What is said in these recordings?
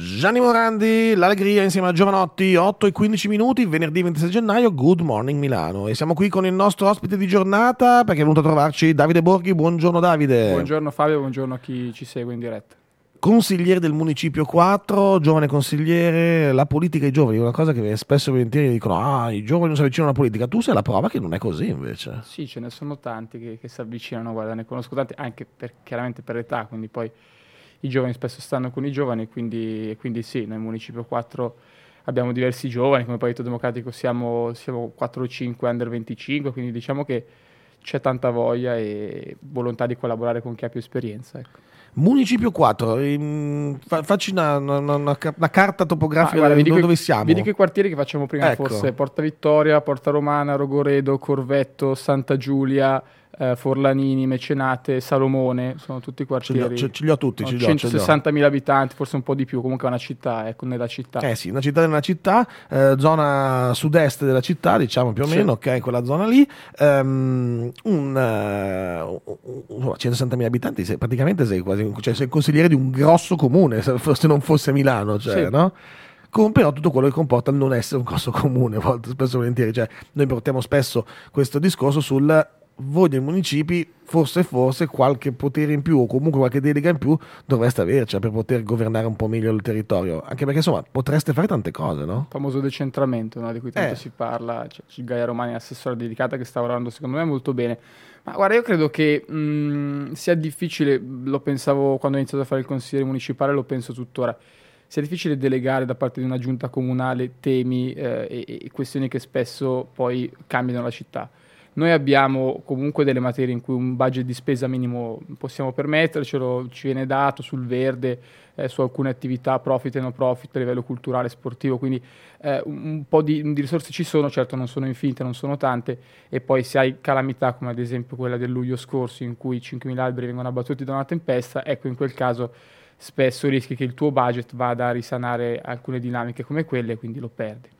Gianni Morandi, l'allegria insieme a Giovanotti, 8 e 15 minuti, venerdì 26 gennaio, Good Morning Milano. E siamo qui con il nostro ospite di giornata perché è venuto a trovarci Davide Borghi. Buongiorno Davide. Buongiorno Fabio, buongiorno a chi ci segue in diretta. Consigliere del Municipio 4, giovane consigliere, la politica e i giovani, una cosa che spesso e volentieri dicono, ah, i giovani non si avvicinano alla politica, tu sei la prova che non è così invece. Sì, ce ne sono tanti che, che si avvicinano, guarda, ne conosco tanti anche per, chiaramente per età, quindi poi i giovani spesso stanno con i giovani, quindi, quindi sì, nel Municipio 4 abbiamo diversi giovani, come Partito Democratico siamo, siamo 4 o 5 under 25, quindi diciamo che c'è tanta voglia e volontà di collaborare con chi ha più esperienza. Ecco. Municipio 4, in, fa, facci una, una, una, una, carta topografica ah, guarda, dove, dove siamo. Vedi che quartieri che facciamo prima, ecco. forse Porta Vittoria, Porta Romana, Rogoredo, Corvetto, Santa Giulia, eh, Forlanini, Mecenate, Salomone, sono tutti quartieri. Ce li ho, ce li ho tutti, ce li ho, 160.000 abitanti, forse un po' di più, comunque è una città, ecco, nella città. Eh sì, una città nella città, eh, zona sud-est della città, diciamo più o meno, sì. ok, quella zona lì. Um, un, uh, 160.000 abitanti, sei, praticamente sei quasi, cioè sei consigliere di un grosso comune, se, non fosse Milano, cioè, sì. no? con però tutto quello che comporta il non essere un grosso comune, spesso e volentieri, cioè noi portiamo spesso questo discorso sul voi dei municipi forse forse qualche potere in più o comunque qualche delega in più dovreste averci per poter governare un po' meglio il territorio anche perché insomma potreste fare tante cose no? il famoso decentramento no? di cui tanto eh. si parla c'è cioè, Gaia Romani assessore dedicata che sta lavorando secondo me molto bene ma guarda io credo che mh, sia difficile lo pensavo quando ho iniziato a fare il consigliere municipale lo penso tuttora sia difficile delegare da parte di una giunta comunale temi eh, e, e questioni che spesso poi cambiano la città noi abbiamo comunque delle materie in cui un budget di spesa minimo possiamo permettercelo, ci viene dato sul verde, eh, su alcune attività profit e no profit a livello culturale, sportivo, quindi eh, un po' di, di, risorse ci sono, certo non sono infinite, non sono tante, e poi se hai calamità come ad esempio quella del luglio scorso in cui 5.000 alberi vengono abbattuti da una tempesta, ecco in quel caso spesso rischi che il tuo budget vada a risanare alcune dinamiche come quelle e quindi lo perdi.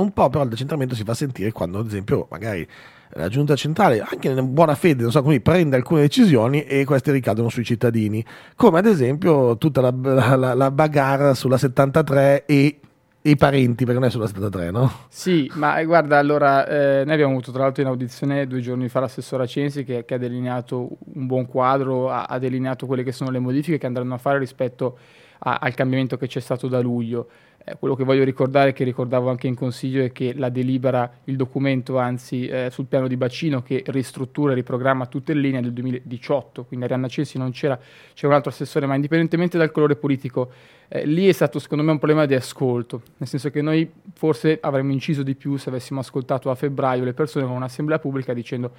Un po' però il decentramento si fa sentire quando ad esempio magari la giunta centrale, anche in buona fede, non so come, prende alcune decisioni e queste ricadono sui cittadini, come ad esempio tutta la, la, la bagarre sulla 73 e i parenti, perché non è sulla 73, no? Sì, ma eh, guarda, allora, eh, noi abbiamo avuto tra l'altro in audizione due giorni fa l'assessora Censi che, che ha delineato un buon quadro, ha, ha, delineato quelle che sono le modifiche che andranno a fare rispetto a, al cambiamento che c'è stato da luglio. Eh, quello che voglio ricordare, che ricordavo anche in consiglio, è che la delibera, il documento anzi eh, sul piano di bacino che ristruttura e riprogramma tutte le linee del 2018, quindi Arianna Censi non c'era, c'era un altro assessore, ma indipendentemente dal colore politico, eh, lì è stato secondo me un problema di ascolto, nel senso che noi forse avremmo inciso di più se avessimo ascoltato a febbraio le persone con un'assemblea pubblica dicendo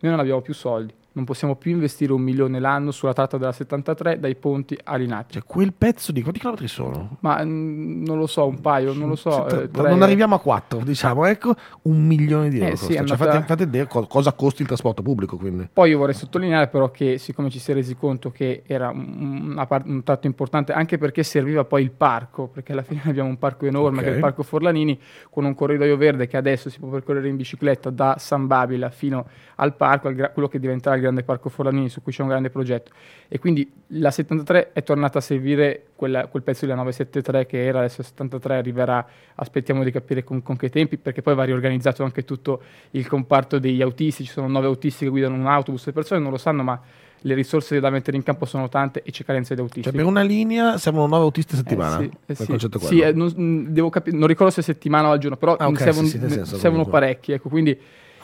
noi non abbiamo più soldi, non possiamo più investire un milione l'anno sulla tratta della 73 dai ponti a Linate. Cioè, quel pezzo di quanti chilometri sono? Ma mh, mm, non lo so, un paio, non lo so. Eh, non arriviamo a quattro, diciamo, ecco, un milione di euro. Eh, sì, cioè, andata... fate, fate vedere cosa costa il trasporto pubblico. Quindi. Poi io vorrei sottolineare però che siccome ci si è resi conto che era un, part- un tratto importante, anche perché serviva poi il parco, perché alla fine abbiamo un parco enorme okay. che è il Parco Forlanini, con un corridoio verde che adesso si può percorrere in bicicletta da San Babila fino al parco, al gra- quello che diventerà il grande parco Forlanini su cui c'è un grande progetto. E quindi la 73 è tornata a servire quella, quel pezzo della 973 che era, adesso la 73 arriverà, aspettiamo di capire con, con, che tempi, perché poi va riorganizzato anche tutto il comparto degli autisti, ci sono nove autisti che guidano un autobus, le persone non lo sanno, ma le risorse da mettere in campo sono tante e c'è carenza di autisti. Cioè per una linea servono nove autisti a settimana? Eh sì, eh sì. sì eh, non, capi- non, ricordo se settimana o al giorno, però ah, okay, servono, sì, servono parecchi. Ecco, quindi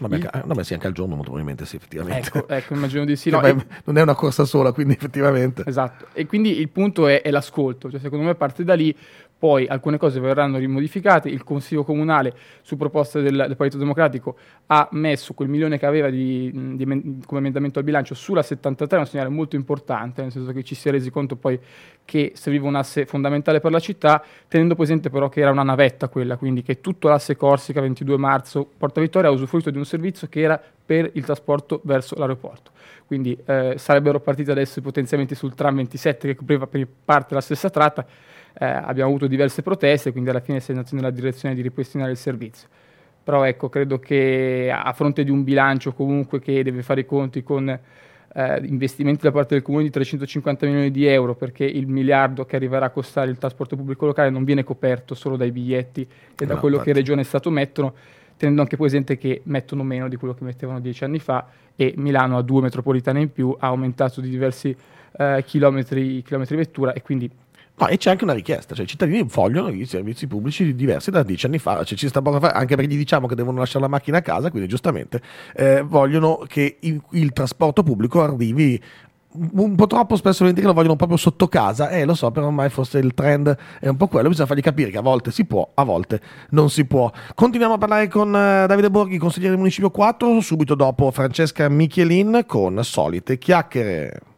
Vabbè, il... no, beh, sì, anche al giorno molto probabilmente sì, effettivamente. Ecco, ecco immagino di sì. No, beh, non è una corsa sola, quindi effettivamente. Esatto, e quindi il punto è, è l'ascolto, cioè secondo me parte da lì poi alcune cose verranno rimodificate, il Consiglio Comunale su proposta del, del Partito Democratico ha messo quel milione che aveva di, di, come emendamento al bilancio sulla 73, un segnale molto importante, nel senso che ci si è resi conto poi che serviva un asse fondamentale per la città, tenendo presente però che era una navetta quella, quindi che tutto l'asse Corsica 22 marzo Porta Vittoria ha usufruito di un servizio che era per il trasporto verso l'aeroporto. Quindi eh, sarebbero partiti adesso i potenziamenti sul tram 27 che copriva per parte la stessa tratta, eh, abbiamo avuto diverse proteste, quindi alla fine si è andato nella direzione di ripristinare il servizio. Però ecco, credo che a fronte di un bilancio comunque che deve fare i conti con eh, investimenti da parte del comune di 350 milioni di euro perché il miliardo che arriverà a costare il trasporto pubblico locale non viene coperto solo dai biglietti e da no, quello infatti. che Regione e Stato mettono, tenendo anche presente che mettono meno di quello che mettevano dieci anni fa e Milano ha due metropolitane in più, ha aumentato di diversi eh, chilometri, chilometri vettura e quindi No, e c'è anche una richiesta, cioè i cittadini vogliono i servizi pubblici diversi da dieci anni fa, cioè, ci sta poco fare, anche perché gli diciamo che devono lasciare la macchina a casa, quindi giustamente eh, vogliono che il, il, trasporto pubblico arrivi un po' troppo spesso che lo vogliono proprio sotto casa, eh lo so, però ormai forse il trend è un po' quello, bisogna fargli capire che a volte si può, a volte non si può. Continuiamo a parlare con uh, Davide Borghi, consigliere del Municipio 4, subito dopo Francesca Michelin con solite chiacchiere.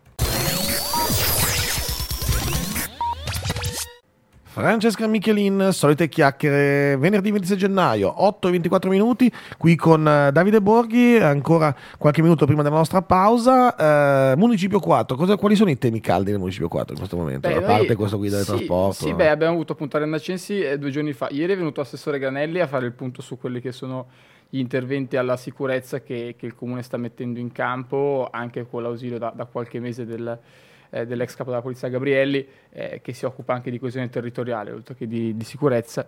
Francesca Michelin, solite chiacchiere, venerdì 26 gennaio, 8 e 24 minuti, qui con eh, Davide Borghi, ancora qualche minuto prima della nostra pausa. Eh, Municipio 4, cosa, quali sono i temi caldi del Municipio 4 in questo momento? Beh, a parte noi, questo guida del sì, trasporto. Sì, beh, abbiamo avuto appunto Arena Censi eh, due giorni fa. Ieri è venuto Assessore Granelli a fare il punto su quelli che sono gli interventi alla sicurezza che, che il Comune sta mettendo in campo, anche con l'ausilio da, da qualche mese del eh, dell'ex capo della polizia Gabrielli, eh, che si occupa anche di coesione territoriale, oltre che di, di sicurezza.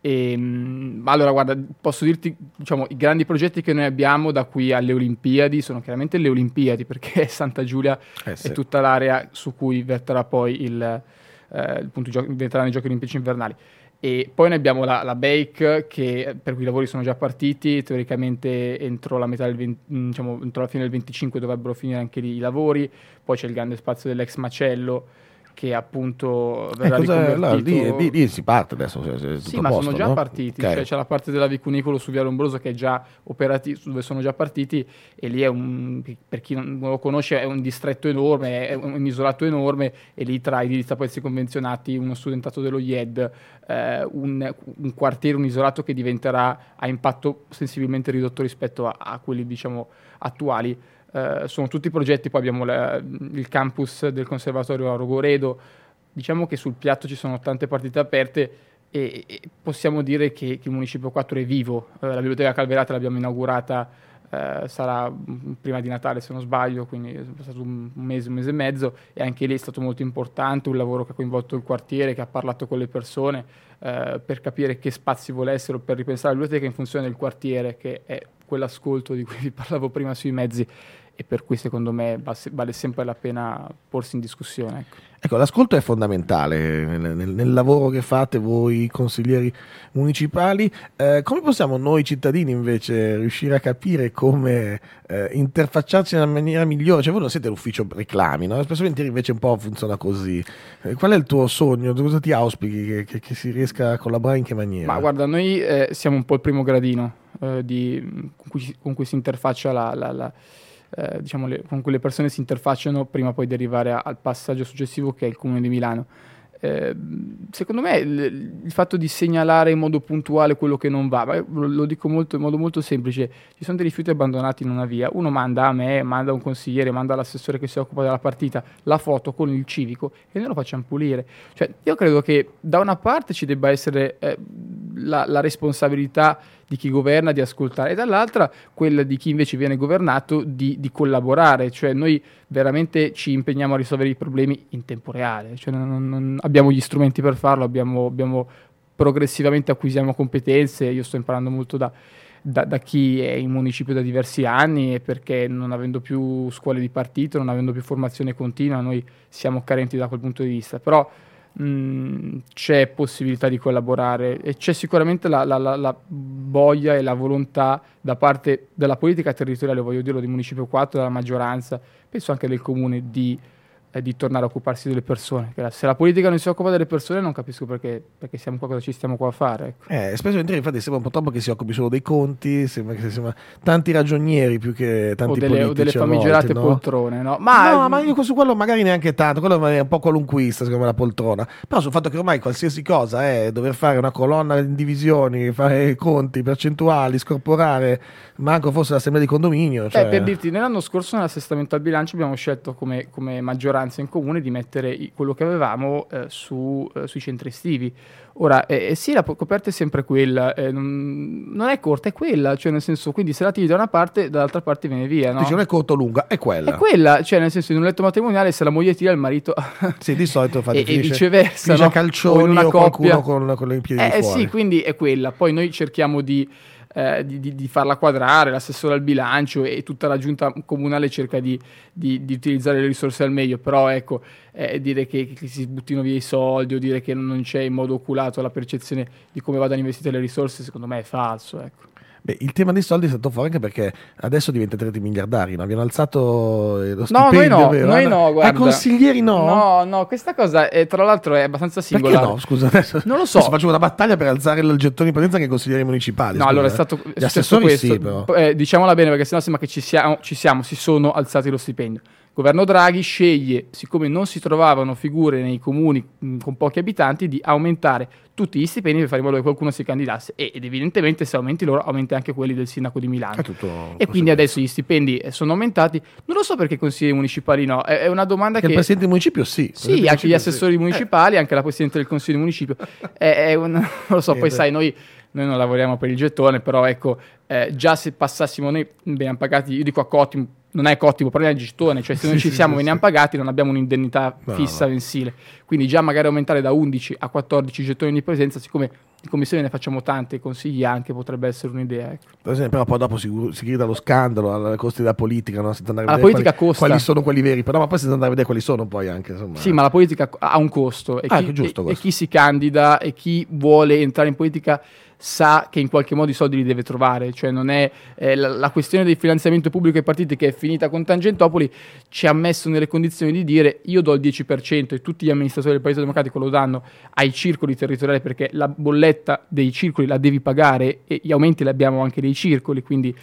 E, mh, allora, guarda, posso dirti, diciamo, i grandi progetti che noi abbiamo da qui alle Olimpiadi sono chiaramente le Olimpiadi, perché Santa Giulia eh sì. è tutta l'area su cui verterà poi il, eh, il punto, verteranno i giochi olimpici invernali. E poi noi abbiamo la, la, Bake, che, per cui i lavori sono già partiti, teoricamente entro la, 20, diciamo, entro la fine del 25 dovrebbero finire anche lì i lavori, poi c'è il grande spazio dell'ex macello che appunto verrà eh, riconvertito... Lì, lì, lì, si parte adesso. sì, ma posto, sono già no? partiti. Okay. Cioè, c'è la parte della Vicunicolo su Via Lombroso che è già operativo, dove sono già partiti e lì è un, per chi non lo conosce, è un distretto enorme, è un isolato enorme e lì tra i diritti pezzi convenzionati, uno studentato dello IED, eh, un, un, quartiere, un isolato che diventerà a impatto sensibilmente ridotto rispetto a, a quelli diciamo attuali eh, sono tutti progetti, poi abbiamo la, il campus del conservatorio a Rogoredo, diciamo che sul piatto ci sono tante partite aperte e, e possiamo dire che, che, il Municipio 4 è vivo, eh, la Biblioteca Calverata l'abbiamo inaugurata, eh, sarà prima di Natale se non sbaglio, quindi è passato un mese, un mese e mezzo e anche lì è stato molto importante, un lavoro che ha coinvolto il quartiere, che ha parlato con le persone eh, per capire che spazi volessero, per ripensare la biblioteca in funzione del quartiere, che è quell'ascolto di cui vi parlavo prima sui mezzi e per cui secondo me vale sempre la pena porsi in discussione. Ecco, ecco l'ascolto è fondamentale nel, nel, nel, lavoro che fate voi consiglieri municipali. Eh, come possiamo noi cittadini invece riuscire a capire come eh, interfacciarci nella maniera migliore? Cioè voi non siete l'ufficio reclami, no? spesso invece un po' funziona così. Eh, qual è il tuo sogno? Cosa ti auspichi che, che, che, si riesca a collaborare in che maniera? Ma guarda, noi eh, siamo un po' il primo gradino eh, di, con, cui, con, cui, si interfaccia la, la, la eh, diciamo le, con cui le persone si interfacciano prima poi di arrivare a, al passaggio successivo che è il Comune di Milano. Eh, secondo me il, il, fatto di segnalare in modo puntuale quello che non va, lo, lo dico molto, in modo molto semplice, ci sono dei rifiuti abbandonati in una via, uno manda a me, manda a un consigliere, manda all'assessore che si occupa della partita la foto con il civico e noi lo facciamo pulire. Cioè, io credo che da una parte ci debba essere eh, la, la responsabilità di chi governa di ascoltare e dall'altra quella di chi invece viene governato di, di collaborare, cioè noi veramente ci impegniamo a risolvere i problemi in tempo reale, cioè non, non abbiamo gli strumenti per farlo, abbiamo, abbiamo progressivamente acquisiamo competenze, io sto imparando molto da, da, da, chi è in municipio da diversi anni e perché non avendo più scuole di partito, non avendo più formazione continua, noi siamo carenti da quel punto di vista, però mh, c'è possibilità di collaborare e c'è sicuramente la, la, la, la, voglia e la volontà da parte della politica territoriale, voglio dirlo, di Municipio 4, della maggioranza, penso anche del Comune, di è di tornare a occuparsi delle persone. Se la politica non si occupa delle persone, non capisco perché, perché siamo qua, cosa ci stiamo qua a fare. Ecco. Eh, spesso infatti sembra un po' troppo che si occupi solo dei conti, sembra che siamo tanti ragionieri più che tanti o delle, politici. O delle famigerate volte, poltrone, no? Ma, no, ma io su quello magari neanche tanto, quello è un po' qualunquista secondo me la poltrona, però sul fatto che ormai qualsiasi cosa è dover fare una colonna in divisioni, fare conti, percentuali, scorporare, manco forse l'assemblea di condominio. Cioè... Eh, per dirti, nell'anno scorso nell'assestamento al bilancio abbiamo scelto come, come maggioranza speranza in comune di mettere quello che avevamo eh, su, eh, sui centri estivi. Ora, eh, eh sì, la coperta è sempre quella, eh, non, non, è corta, è quella, cioè nel senso, quindi se la tiri da una parte, dall'altra parte viene via, no? Dice non è corta o lunga, è quella. È quella, cioè nel senso, in un letto matrimoniale se la moglie tira il marito... sì, di solito infatti e, e viceversa, no? calcioni o, in una o coppia. con, con i piedi eh, fuori. sì, quindi è quella. Poi noi cerchiamo di eh, di, di, di, farla quadrare, l'assessore al bilancio e tutta la giunta comunale cerca di, di utilizzare le risorse al meglio, però ecco, eh, dire che, che, si buttino via i soldi o dire che non c'è in modo oculato la percezione di come vadano investite le risorse, secondo me è falso. Ecco. Beh, il tema dei soldi è stato fuori anche perché adesso diventerete miliardari, no? abbiano alzato eh, lo stipendio, No, noi no, noi no, guarda. Ai consiglieri no? No, no, questa cosa è, tra l'altro è abbastanza singolare. Perché no? Scusa, adesso, non lo so. Adesso faccio una battaglia per alzare il gettone di presenza anche ai consiglieri municipali. No, scusa, allora è eh. stato Gli assessori questo. sì, però. Eh, diciamola bene perché sennò sembra che ci siamo, ci siamo, si sono alzati lo stipendio governo Draghi sceglie, siccome non si trovavano figure nei comuni mh, con pochi abitanti, di aumentare tutti gli stipendi per fare in modo che qualcuno si candidasse ed evidentemente se aumenti loro aumenti anche quelli del sindaco di Milano. E quindi adesso gli stipendi eh, sono aumentati. Non lo so perché i consiglieri municipali no, è, è una domanda che... che... Il presidente del municipio sì. Sì, anche gli assessori sì. municipali, eh. anche la presidente del consiglio municipio. è, è un... non lo so, poi sai, noi noi non lavoriamo per il gettone, però ecco, eh, già se passassimo noi veniamo pagati, io dico a Cottimo, non è Cottimo, però è il gettone, cioè se noi ci siamo sì, veniamo sì. pagati non abbiamo un'indennità no, fissa no. mensile, quindi già magari aumentare da 11 a 14 gettoni di presenza, siccome in commissione ne facciamo tante, consigli anche, potrebbe essere un'idea. Ecco. Però poi dopo si, si grida allo scandalo, alle costi della politica, no? la politica quali, costa. quali sono quelli veri, però ma poi si andare a vedere quali sono poi anche. Insomma. Sì, ma la politica ha un costo e, ah, chi, giusto, e, e chi si candida e chi vuole entrare in politica sa che in qualche modo i soldi li deve trovare, cioè non è eh, la, la, questione del finanziamento pubblico ai partiti che è finita con Tangentopoli ci ha messo nelle condizioni di dire io do il 10% e tutti gli amministratori del Partito Democratico lo danno ai circoli territoriali perché la bolletta dei circoli la devi pagare e gli aumenti li abbiamo anche dei circoli, quindi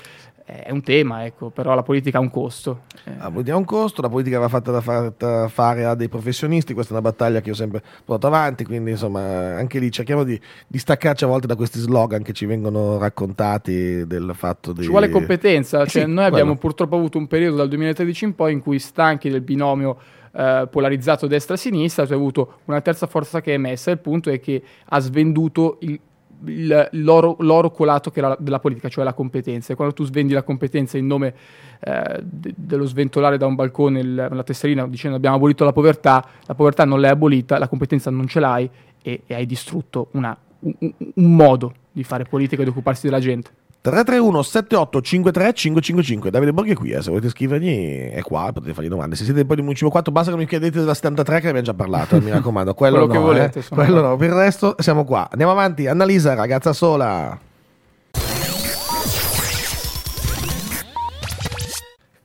è un tema, ecco, però la politica ha un costo. La politica ha un costo, la politica va fatta, fatta fare a dei professionisti, questa è una battaglia che ho sempre portato avanti, quindi insomma anche lì cerchiamo di, di staccarci a volte da questi slogan che ci vengono raccontati del fatto di... Ci vuole competenza, cioè, sì, noi quello. abbiamo purtroppo avuto un periodo dal 2013 in poi in cui stanchi del binomio eh, polarizzato destra-sinistra, tu hai avuto una terza forza che è emessa, il punto è che ha svenduto il il, l'oro, l'oro, colato era della politica, cioè la competenza. E quando tu svendi la competenza in nome eh, de, dello sventolare da un balcone il, la tesserina dicendo abbiamo abolito la povertà, la povertà non l'hai abolita, la competenza non ce l'hai e, e hai distrutto una, un, un modo di fare politica e di occuparsi della gente. 331 7853 555 Davide Borghi è qui, eh, se volete scrivergli è qua, potete fargli domande. Se siete poi di Municipio 4 basta che mi chiedete della 73 che ne abbiamo già parlato, mi raccomando. Quello, Quello no, che volete. Eh. Quello no, per il resto siamo qua. Andiamo avanti, Annalisa, ragazza sola.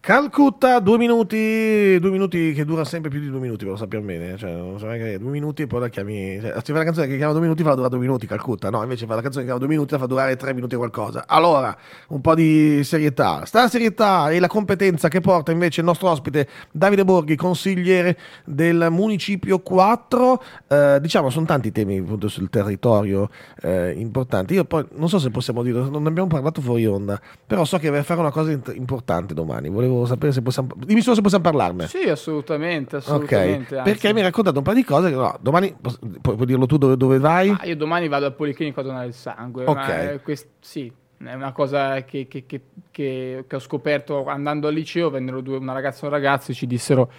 Calcutta, due minuti, due minuti che dura sempre più di due minuti, lo sappiamo bene. Cioè, non so che due minuti e poi la chiami. Cioè, se fa la canzone che chiama due minuti, fa durare due minuti, Calcutta. No, invece fa la canzone che chiama due minuti, la fa durare tre minuti e qualcosa. Allora, un po' di serietà. Sta serietà e la competenza che porta invece il nostro ospite Davide Borghi, consigliere del Municipio 4. Eh, diciamo, sono tanti temi appunto sul territorio eh, importanti. Io poi non so se possiamo dirlo, non abbiamo parlato fuori onda, però so che vai fare una cosa importante domani. Volevo sapere se possiamo. Dimmi solo se possiamo parlarne. Sì, assolutamente. assolutamente okay. Perché mi hai raccontato un po' di cose. No, domani pu- puoi dirlo tu dove, dove vai? Ah, io domani vado al Policlinico a donare il sangue. Ok. Quest- sì, è una cosa che, che, che, che, ho scoperto andando al liceo. Vennero due, una ragazza e un ragazzo e ci dissero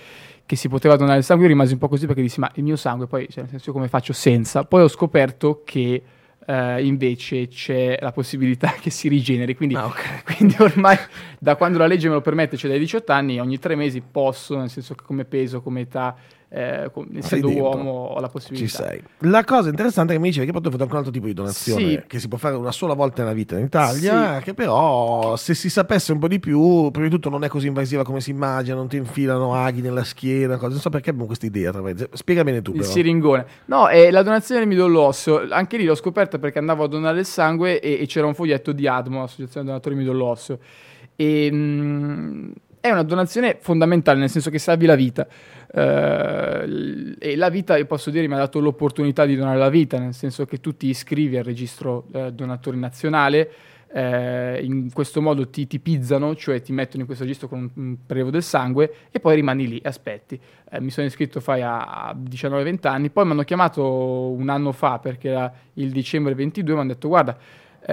che si poteva donare il sangue. Io rimasi un po' così perché dissi: Ma il mio sangue, poi, cioè, nel senso, come faccio senza? Poi ho scoperto che Uh, invece c'è la possibilità che si rigeneri. Quindi, ah, okay. quindi, ormai da quando la legge me lo permette, cioè dai 18 anni, ogni tre mesi posso, nel senso che come peso, come età, eh, essendo uomo ho la possibilità. Ci sei. La cosa interessante è che mi dicevi che poi fatto anche un altro tipo di donazione sì. che si può fare una sola volta nella vita in Italia, sì. che però se si sapesse un po' di più, prima di tutto non è così invasiva come si immagina, non ti infilano aghi nella schiena, cose. non so perché abbiamo questa idea. Spiega bene tu. Il però. siringone. No, è la donazione del midollo osseo, anche lì l'ho scoperta perché andavo a donare il sangue e, e c'era un foglietto di ADMO, Associazione Donatori Midollo Osseo. E, mh, mm, è una donazione fondamentale, nel senso che salvi la vita. Uh, e la vita, io posso dire, mi ha dato l'opportunità di donare la vita, nel senso che tu ti iscrivi al registro uh, donatori nazionale, eh, in questo modo ti tipizzano, cioè ti mettono in questo registro con un, prelievo del sangue e poi rimani lì, aspetti. Mi sono iscritto fai a 19-20 anni, poi mi hanno chiamato un anno fa perché era il dicembre 22, mi hanno detto guarda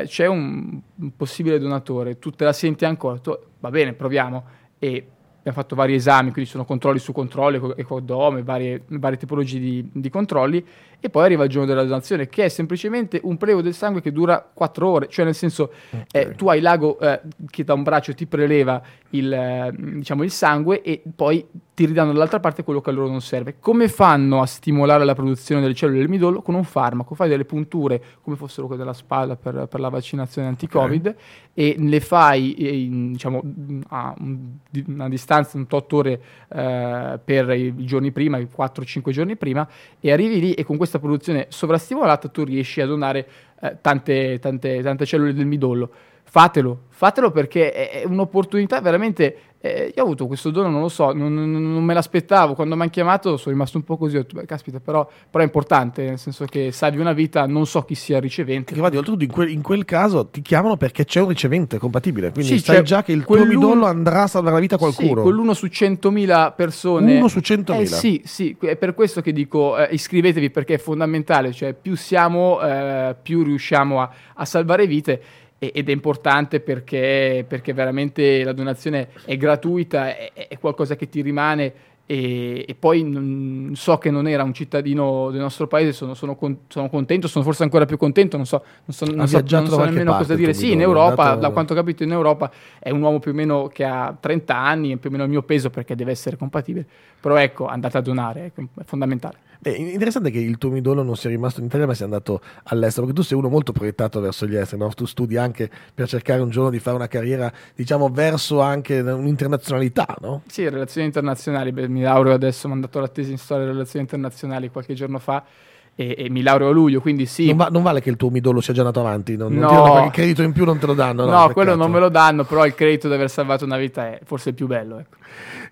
c'è un, un, possibile donatore, tu te la senti ancora? Tu, va bene, proviamo. E abbiamo fatto vari esami, quindi sono controlli su controlli, ecodome, varie, varie tipologie di, di, controlli, e poi arriva il giorno della donazione, che è semplicemente un prelievo del sangue che dura 4 ore, cioè nel senso okay. eh, tu hai l'ago eh, che da un braccio ti preleva il, eh, diciamo, il sangue e poi ti ridanno dall'altra parte quello che a loro non serve. Come fanno a stimolare la produzione delle cellule del midollo? Con un farmaco, fai delle punture come fossero quelle della spalla per, per la vaccinazione anti-covid okay. e le fai eh, in, diciamo, a una distanza, un tot ore eh, per i giorni prima, 4-5 giorni prima, e arrivi lì e con questa produzione sovrastimolata tu riesci a donare eh, tante, tante, tante cellule del midollo fatelo, fatelo perché è un'opportunità veramente. Eh, io ho avuto questo dono, non lo so, non, non me l'aspettavo. Quando mi hanno chiamato sono rimasto un po' così. Ho detto, beh, caspita, però, però, è importante, nel senso che salvi una vita, non so chi sia il ricevente. Che guardi, oltretutto in quel, in quel, caso ti chiamano perché c'è un ricevente compatibile, quindi sì, sai già che il tuo midollo andrà a salvare la vita a qualcuno. Sì, quell'uno su 100.000 persone. Uno su 100.000. Eh, sì, sì, è per questo che dico eh, iscrivetevi perché è fondamentale, cioè più siamo, eh, più riusciamo a, a salvare vite ed è importante perché, perché, veramente la donazione è gratuita, è, è qualcosa che ti rimane e, e poi non, so che non era un cittadino del nostro paese, sono, sono, con, sono contento, sono forse ancora più contento, non so, non so, non so, non so nemmeno cosa dire. Sì, in Europa, andato... da quanto ho capito in Europa, è un uomo più o meno che ha 30 anni, è più o meno il mio peso perché deve essere compatibile, però ecco, andate a donare, è fondamentale. È interessante che il tuo midollo non sia rimasto in Italia ma sia andato all'estero, perché tu sei uno molto proiettato verso gli esteri, no? tu studi anche per cercare un giorno di fare una carriera, diciamo, verso anche un'internazionalità, no? Sì, relazioni internazionali, Beh, mi laureo adesso, ho mandato la tesi in storia delle relazioni internazionali qualche giorno fa e, e, mi laureo a luglio, quindi sì. Non, va, non, vale che il tuo midollo sia già andato avanti, non, non no. il credito in più non te lo danno. No, no quello non me lo danno, però il credito di aver salvato una vita è forse il più bello. Ecco.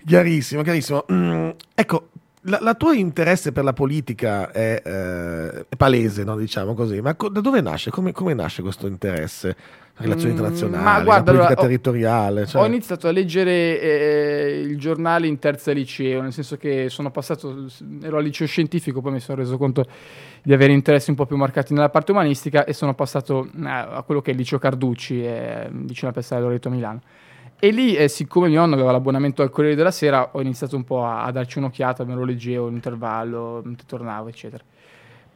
Chiarissimo, chiarissimo. Mm, ecco, la, la tuo interesse per la politica è, eh, è palese, no? diciamo così, ma co- da dove nasce? Come, come nasce questo interesse? Relazioni mm, internazionali, ma guarda, politica allora, territoriale. Ho, cioè. ho, iniziato a leggere eh, il giornale in terza liceo, nel senso che sono passato, ero al liceo scientifico, poi mi sono reso conto di avere interessi un po' più marcati nella parte umanistica e sono passato eh, a quello che è il liceo Carducci, eh, vicino a Piazzale Loreto Milano. E lì, eh, siccome mio nonno aveva l'abbonamento al Corriere della Sera, ho iniziato un po' a, a darci un'occhiata, me lo leggevo in intervallo, tornavo, eccetera.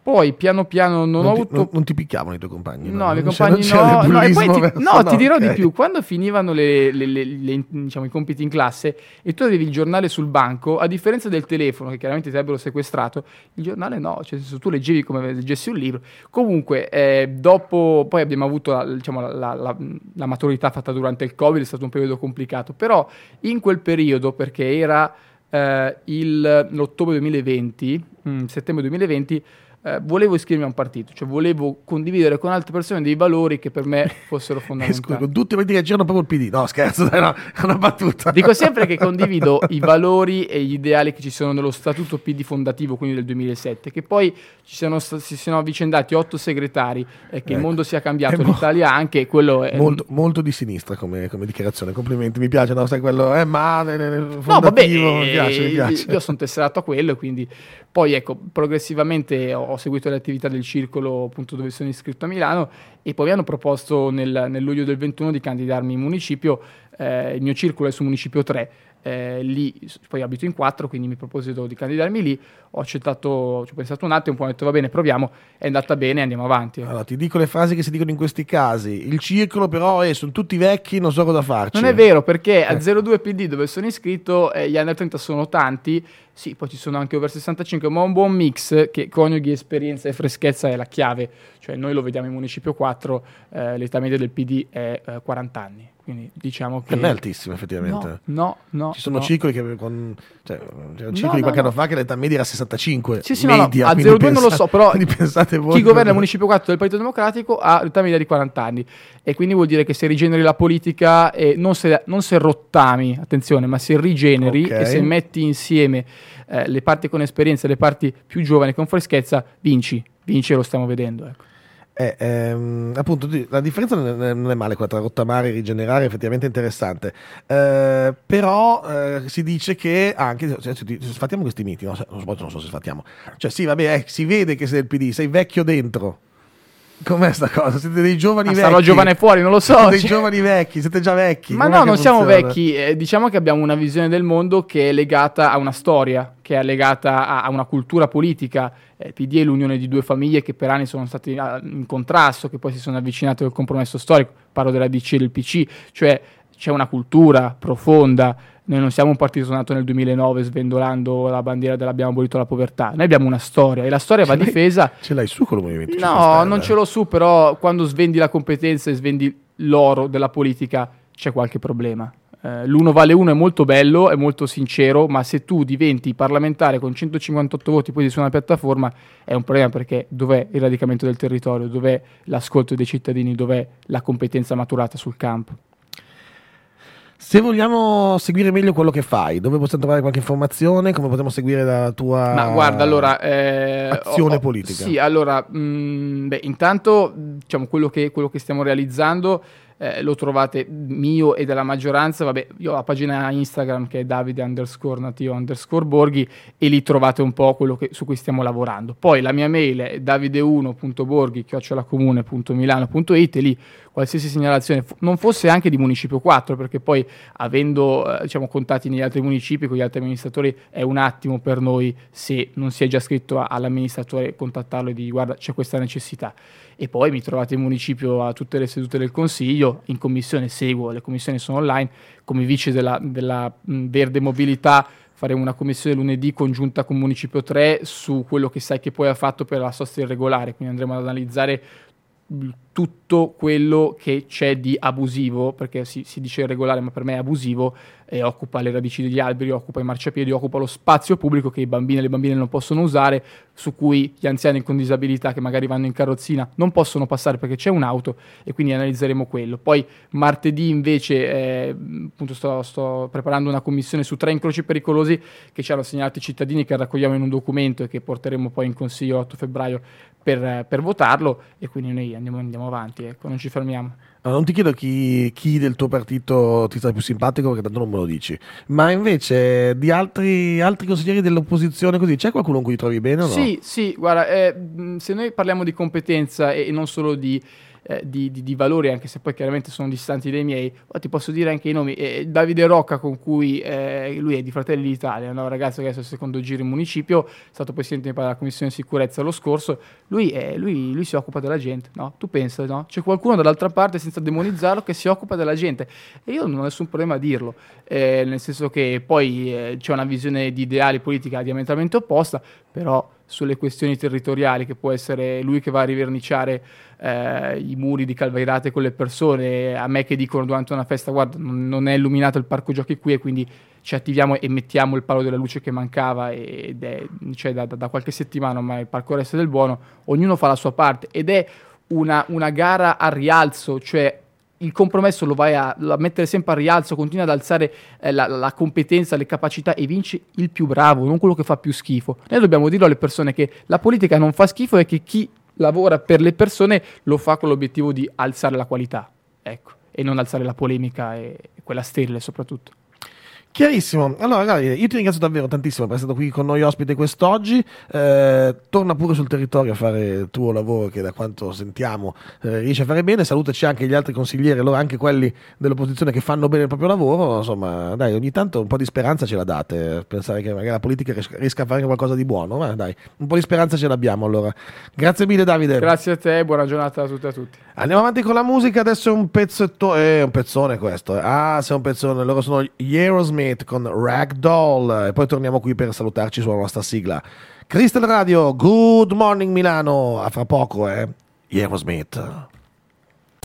Poi piano piano non, non ho ti, avuto. Non, non, ti picchiavano i tuoi compagni? No, i compagni no. No, e poi ti, no, ti dirò okay. di più. Quando finivano le, le, le, diciamo, i compiti in classe e tu avevi il giornale sul banco, a differenza del telefono, che chiaramente ti avrebbero sequestrato, il giornale no. Cioè, se tu leggevi come leggessi un libro. Comunque, eh, dopo, poi abbiamo avuto la, diciamo, la, la, la maturità fatta durante il Covid, è stato un periodo complicato. Però in quel periodo, perché era eh, il, l'ottobre 2020, mh, settembre 2020, eh, volevo iscrivermi a un partito, cioè volevo condividere con altre persone dei valori che per me fossero fondamentali. Scusa, con tutti quelli che girano proprio il PD, no scherzo, dai, no, è una battuta. Dico sempre che condivido i valori e gli ideali che ci sono nello statuto PD fondativo, quindi del 2007, che poi ci siano, si siano avvicendati otto segretari e che ecco. il mondo sia cambiato, mo- l'Italia anche, quello è... Molto, molto di sinistra come, come, dichiarazione, complimenti, mi piace, no, sai quello, eh, ma... No, vabbè, mi piace, mi piace. io sono tesserato a quello, quindi poi ecco, progressivamente ho, ho, seguito le attività del circolo appunto dove sono iscritto a Milano e poi mi hanno proposto nel, nel luglio del 21 di candidarmi in municipio, eh, il mio circolo è su municipio 3 eh, lì poi abito in quattro, quindi mi proposito di candidarmi lì, ho accettato, ci ho pensato un attimo, poi ho detto va bene, proviamo, è andata bene, andiamo avanti. Allora, ti dico le frasi che si dicono in questi casi, il circolo però eh, sono tutti vecchi, non so cosa farci. Non è vero, perché a 02 PD dove sono iscritto eh, gli under 30 sono tanti, sì, poi ci sono anche over 65, ma un buon mix che coniughi esperienza e freschezza è la chiave, cioè noi lo vediamo in Municipio 4, eh, l'età media del PD è 40 eh, anni quindi diciamo che... Non è altissimo effettivamente. No, no, no Ci sono no. cicli che... Con, cioè, c'era un ciclo no, di qualche anno fa che l'età media era 65. Sì, sì, media, no, a 02 non lo so, però chi governa il Municipio 4 del Partito Democratico ha l'età media di 40 anni e quindi vuol dire che se rigeneri la politica, e non, se, non se rottami, attenzione, ma se rigeneri okay. e se metti insieme eh, le parti con esperienza e le parti più giovani con freschezza, vinci. Vinci e lo stiamo vedendo, ecco. Eh, ehm, appunto, la differenza non è male qua tra rottamare e rigenerare, è effettivamente interessante. Eh, però eh, si dice che anche cioè, sfattiamo questi miti, no? non so se sfattiamo. Cioè, sì, vabbè, eh, si vede che sei del PD, sei vecchio dentro. Com'è sta cosa? Siete dei giovani ah, vecchi? Sarò giovane fuori, non lo so. Siete dei giovani vecchi, siete già vecchi. Ma Com'è no, non siamo vecchi. Eh, diciamo che abbiamo una visione del mondo che è legata a una storia, che è legata a, a una cultura politica. Eh, PD è l'unione di due famiglie che per anni sono state in contrasto, che poi si sono avvicinate al compromesso storico. Parlo della DC e del PC, cioè c'è una cultura profonda noi non siamo un partito nato nel 2009 svendolando la bandiera dell'abbiamo abolito la povertà. Noi abbiamo una storia e la storia ce va difesa. Ce l'hai su con il Movimento No, non ce l'ho su, però quando svendi la competenza e svendi l'oro della politica c'è qualche problema. Eh, l'uno vale uno è molto bello, è molto sincero, ma se tu diventi parlamentare con 158 voti poi su una piattaforma è un problema perché dov'è il radicamento del territorio, dov'è l'ascolto dei cittadini, dov'è la competenza maturata sul campo. Se vogliamo seguire meglio quello che fai, dove possiamo trovare qualche informazione? Come potremmo seguire la tua Ma guarda, allora, eh, azione oh, politica? Sì, allora, mh, mm, beh, intanto diciamo, quello, che, quello che stiamo realizzando eh, lo trovate mio e della maggioranza, vabbè, io ho la pagina Instagram che è davide underscore natio underscore borghi e lì trovate un po' quello che, su cui stiamo lavorando. Poi la mia mail è davide1.borghi chiocciolacomune.milano.it e lì qualsiasi segnalazione non fosse anche di Municipio 4, perché poi avendo eh, diciamo, contatti negli altri municipi con gli altri amministratori è un attimo per noi se non si è già scritto all'amministratore contattarlo e di guarda c'è questa necessità e poi mi trovate in municipio a tutte le sedute del Consiglio, in commissione seguo, le commissioni sono online, come vice della, della Verde Mobilità faremo una commissione lunedì congiunta con Municipio 3 su quello che sai che poi ha fatto per la sosta irregolare, quindi andremo ad analizzare tutto quello che c'è di abusivo, perché si, si, dice irregolare, ma per me è abusivo, e occupa le radici degli alberi, occupa i marciapiedi, occupa lo spazio pubblico che i bambini e le bambine non possono usare, su cui gli anziani con disabilità che magari vanno in carrozzina non possono passare perché c'è un'auto e quindi analizzeremo quello. Poi martedì invece eh, appunto sto, sto, preparando una commissione su tre incroci pericolosi che ci hanno segnalato i cittadini che raccogliamo in un documento e che porteremo poi in consiglio l'8 febbraio per, per votarlo e quindi noi andiamo, andiamo avanti, ecco, non ci fermiamo. Non ti chiedo chi, chi, del tuo partito ti sta più simpatico perché tanto non me lo dici, ma invece di altri, altri consiglieri dell'opposizione così, c'è qualcuno con cui trovi bene o no? Sì, sì, guarda, eh, se noi parliamo di competenza e non solo di eh, di, di, di, valori, anche se poi chiaramente sono distanti dai miei, ma ti posso dire anche i nomi. Eh, Davide Rocca, con cui eh, lui è di Fratelli d'Italia, un ragazzo che è il secondo giro in municipio, è stato presidente della commissione sicurezza lo scorso. Lui, lui, lui si occupa della gente, no? Tu pensa, no? C'è qualcuno dall'altra parte, senza demonizzarlo, che si occupa della gente. E io non ho nessun problema a dirlo, eh, nel senso che poi eh, c'è una visione di ideali politica diametralmente opposta, però sulle questioni territoriali, che può essere lui che va a riverniciare eh, i muri di Calvairate con le persone, a me che dicono durante una festa guarda non è illuminato il parco giochi qui e quindi ci attiviamo e mettiamo il palo della luce che mancava ed è cioè, da, da, qualche settimana ormai il parco resta del buono, ognuno fa la sua parte ed è una, una gara a rialzo, cioè il compromesso lo vai a, a, mettere sempre a rialzo, continua ad alzare eh, la, la, competenza, le capacità e vince il più bravo, non quello che fa più schifo. Noi dobbiamo dirlo alle persone che la politica non fa schifo e che chi lavora per le persone lo fa con l'obiettivo di alzare la qualità, ecco, e non alzare la polemica e quella sterile soprattutto. Chiarissimo. Allora, ragazzi, io ti ringrazio davvero tantissimo per essere stato qui con noi ospite quest'oggi. Eh, torna pure sul territorio a fare il tuo lavoro che da quanto sentiamo eh, riesci a fare bene. Salutaci anche gli altri consiglieri, allora anche quelli dell'opposizione che fanno bene il proprio lavoro. Insomma, dai, ogni tanto un po' di speranza ce la date. Pensare che magari la politica riesca a fare qualcosa di buono. Ma dai, un po' di speranza ce l'abbiamo allora. Grazie mille Davide. Grazie a te, buona giornata a tutti e a tutti. Andiamo avanti con la musica, adesso è un pezzetto, è un pezzone questo. Eh. Ah, se è un pezzone, loro sono gli Aerosmith Smith con Ragdoll e poi torniamo qui per salutarci sulla nostra sigla. Crystal Radio, Good Morning Milano, a fra poco, eh. Aerosmith.